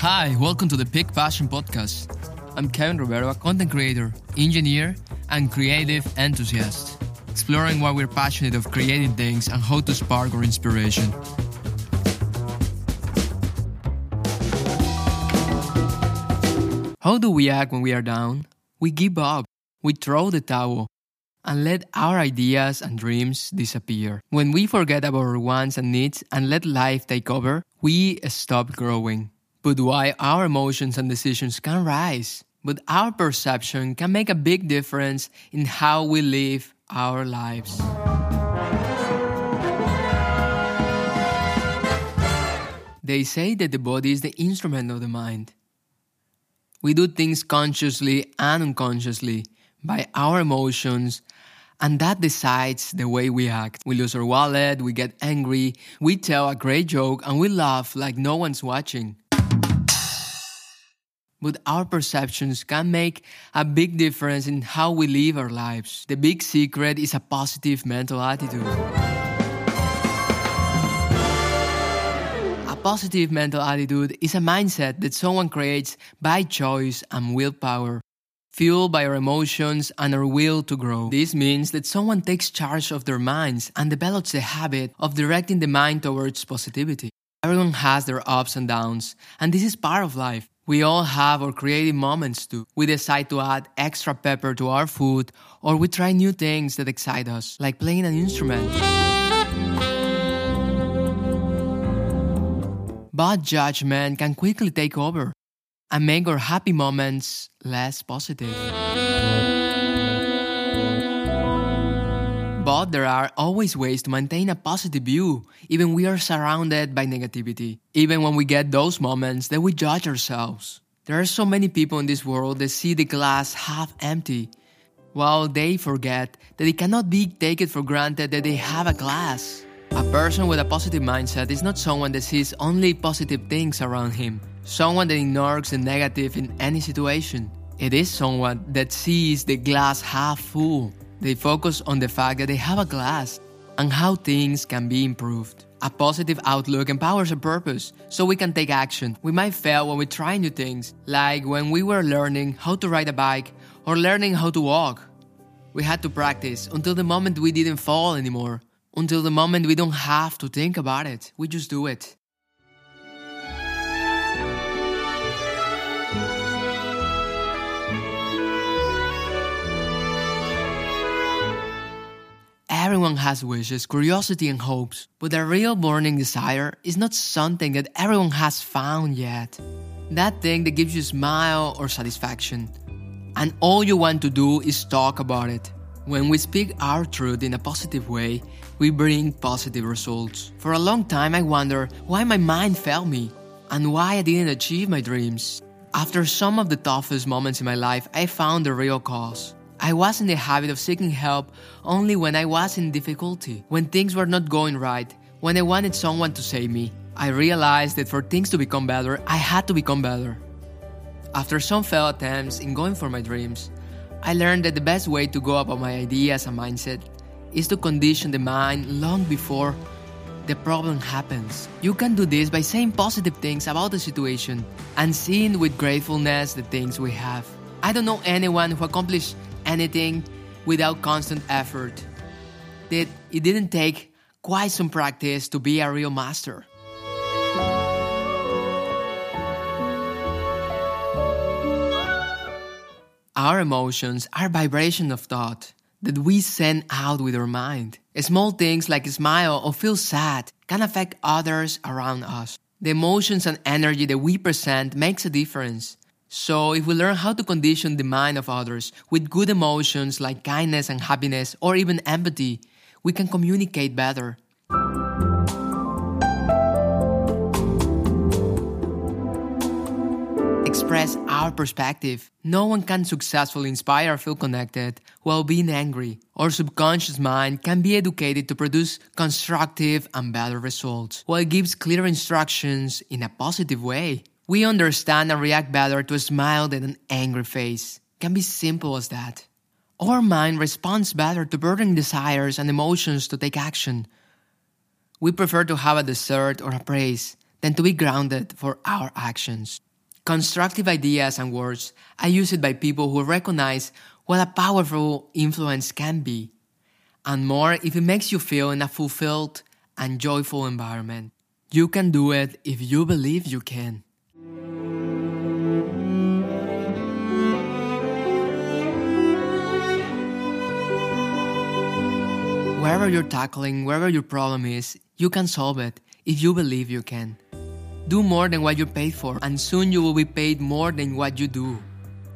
Hi, welcome to the Peak Passion Podcast. I'm Kevin Rivero, a content creator, engineer, and creative enthusiast, exploring why we're passionate of creating things and how to spark our inspiration. How do we act when we are down? We give up, we throw the towel, and let our ideas and dreams disappear. When we forget about our wants and needs and let life take over, we stop growing. But why our emotions and decisions can rise, but our perception can make a big difference in how we live our lives. They say that the body is the instrument of the mind. We do things consciously and unconsciously by our emotions, and that decides the way we act. We lose our wallet, we get angry, we tell a great joke, and we laugh like no one's watching. But our perceptions can make a big difference in how we live our lives. The big secret is a positive mental attitude. A positive mental attitude is a mindset that someone creates by choice and willpower, fueled by our emotions and our will to grow. This means that someone takes charge of their minds and develops the habit of directing the mind towards positivity. Everyone has their ups and downs, and this is part of life. We all have our creative moments too. We decide to add extra pepper to our food, or we try new things that excite us, like playing an instrument. But judgment can quickly take over and make our happy moments less positive. But there are always ways to maintain a positive view, even we are surrounded by negativity, even when we get those moments that we judge ourselves. There are so many people in this world that see the glass half empty, while they forget that it cannot be taken for granted that they have a glass. A person with a positive mindset is not someone that sees only positive things around him, someone that ignores the negative in any situation. It is someone that sees the glass half full. They focus on the fact that they have a glass and how things can be improved. A positive outlook empowers a purpose so we can take action. We might fail when we try new things, like when we were learning how to ride a bike or learning how to walk. We had to practice until the moment we didn't fall anymore until the moment we don't have to think about it. We just do it. Everyone has wishes, curiosity, and hopes, but the real burning desire is not something that everyone has found yet. That thing that gives you a smile or satisfaction. And all you want to do is talk about it. When we speak our truth in a positive way, we bring positive results. For a long time, I wondered why my mind failed me and why I didn't achieve my dreams. After some of the toughest moments in my life, I found the real cause. I was in the habit of seeking help only when I was in difficulty, when things were not going right, when I wanted someone to save me. I realized that for things to become better, I had to become better. After some failed attempts in going for my dreams, I learned that the best way to go about my ideas and mindset is to condition the mind long before the problem happens. You can do this by saying positive things about the situation and seeing with gratefulness the things we have. I don't know anyone who accomplished anything without constant effort. That it didn't take quite some practice to be a real master. Our emotions are vibration of thought that we send out with our mind. Small things like a smile or feel sad can affect others around us. The emotions and energy that we present makes a difference. So if we learn how to condition the mind of others with good emotions like kindness and happiness or even empathy, we can communicate better. express our perspective. No one can successfully inspire or feel connected while being angry. Our subconscious mind can be educated to produce constructive and better results, while it gives clear instructions in a positive way. We understand and react better to a smile than an angry face. It can be simple as that. Our mind responds better to burning desires and emotions to take action. We prefer to have a dessert or a praise than to be grounded for our actions. Constructive ideas and words are used by people who recognize what a powerful influence can be, and more if it makes you feel in a fulfilled and joyful environment. You can do it if you believe you can. Wherever you're tackling, wherever your problem is, you can solve it if you believe you can. Do more than what you're paid for, and soon you will be paid more than what you do.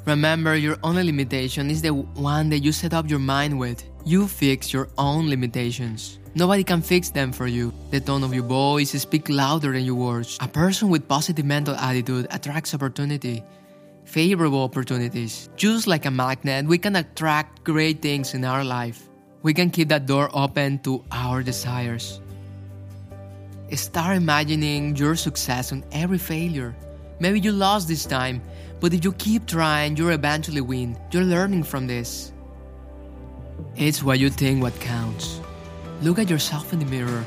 Remember, your only limitation is the one that you set up your mind with. You fix your own limitations. Nobody can fix them for you. The tone of your voice speaks louder than your words. A person with positive mental attitude attracts opportunity, favorable opportunities. Just like a magnet, we can attract great things in our life. We can keep that door open to our desires. Start imagining your success on every failure. Maybe you lost this time, but if you keep trying, you'll eventually win. You're learning from this. It's what you think what counts. Look at yourself in the mirror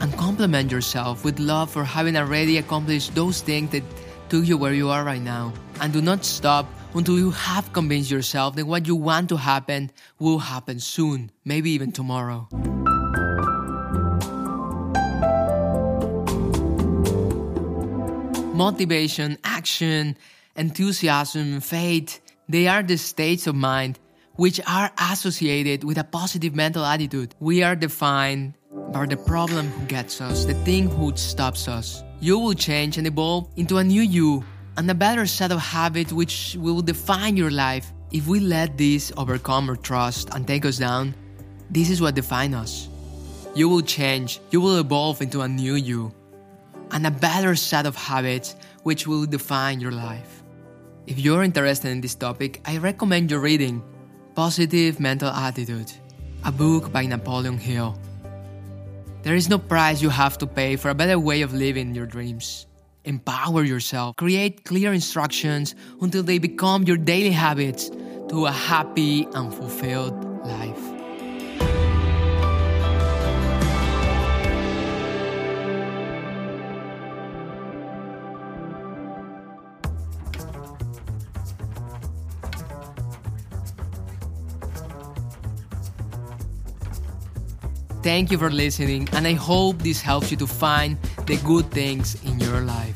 and compliment yourself with love for having already accomplished those things that took you where you are right now. And do not stop until you have convinced yourself that what you want to happen will happen soon, maybe even tomorrow. Motivation, action, enthusiasm, faith, they are the states of mind which are associated with a positive mental attitude. We are defined by the problem who gets us, the thing who stops us. You will change and evolve into a new you and a better set of habits which will define your life. If we let this overcome our trust and take us down, this is what defines us. You will change, you will evolve into a new you and a better set of habits which will define your life. If you're interested in this topic, I recommend you reading Positive Mental Attitude, a book by Napoleon Hill. There is no price you have to pay for a better way of living your dreams. Empower yourself, create clear instructions until they become your daily habits to a happy and fulfilled life. Thank you for listening, and I hope this helps you to find the good things in your life.